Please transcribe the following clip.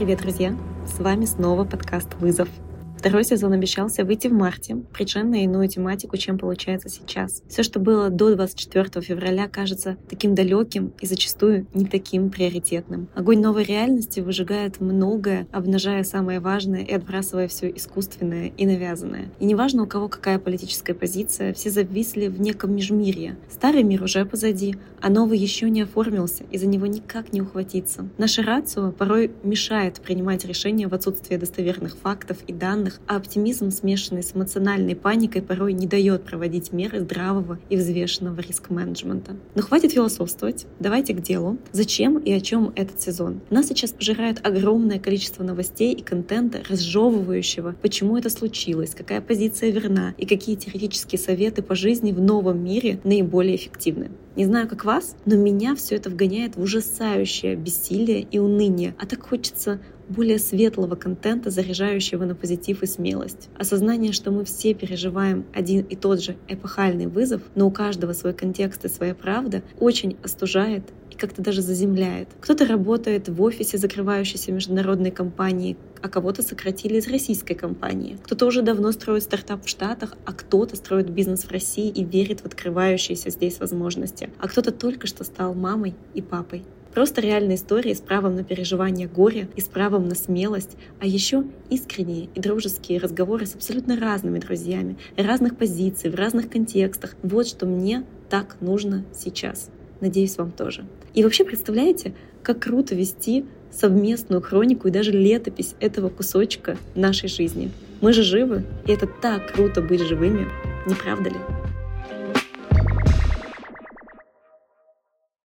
Привет, друзья! С вами снова подкаст «Вызов». Второй сезон обещался выйти в марте, причем на иную тематику, чем получается сейчас. Все, что было до 24 февраля, кажется таким далеким и зачастую не таким приоритетным. Огонь новой реальности выжигает многое, обнажая самое важное и отбрасывая все искусственное и навязанное. И неважно, у кого какая политическая позиция, все зависли в неком межмирье. Старый мир уже позади, а новый еще не оформился, и за него никак не ухватиться. Наша рацио порой мешает принимать решения в отсутствии достоверных фактов и данных, данных, а оптимизм, смешанный с эмоциональной паникой, порой не дает проводить меры здравого и взвешенного риск-менеджмента. Но хватит философствовать, давайте к делу. Зачем и о чем этот сезон? Нас сейчас пожирает огромное количество новостей и контента, разжевывающего, почему это случилось, какая позиция верна и какие теоретические советы по жизни в новом мире наиболее эффективны. Не знаю, как вас, но меня все это вгоняет в ужасающее бессилие и уныние, а так хочется более светлого контента, заряжающего на позитив и смелость. Осознание, что мы все переживаем один и тот же эпохальный вызов, но у каждого свой контекст и своя правда, очень остужает и как-то даже заземляет. Кто-то работает в офисе закрывающейся международной компании, а кого-то сократили из российской компании. Кто-то уже давно строит стартап в Штатах, а кто-то строит бизнес в России и верит в открывающиеся здесь возможности. А кто-то только что стал мамой и папой. Просто реальные истории с правом на переживание горя и с правом на смелость, а еще искренние и дружеские разговоры с абсолютно разными друзьями, разных позиций, в разных контекстах. Вот что мне так нужно сейчас. Надеюсь, вам тоже. И вообще, представляете, как круто вести совместную хронику и даже летопись этого кусочка нашей жизни. Мы же живы, и это так круто быть живыми, не правда ли?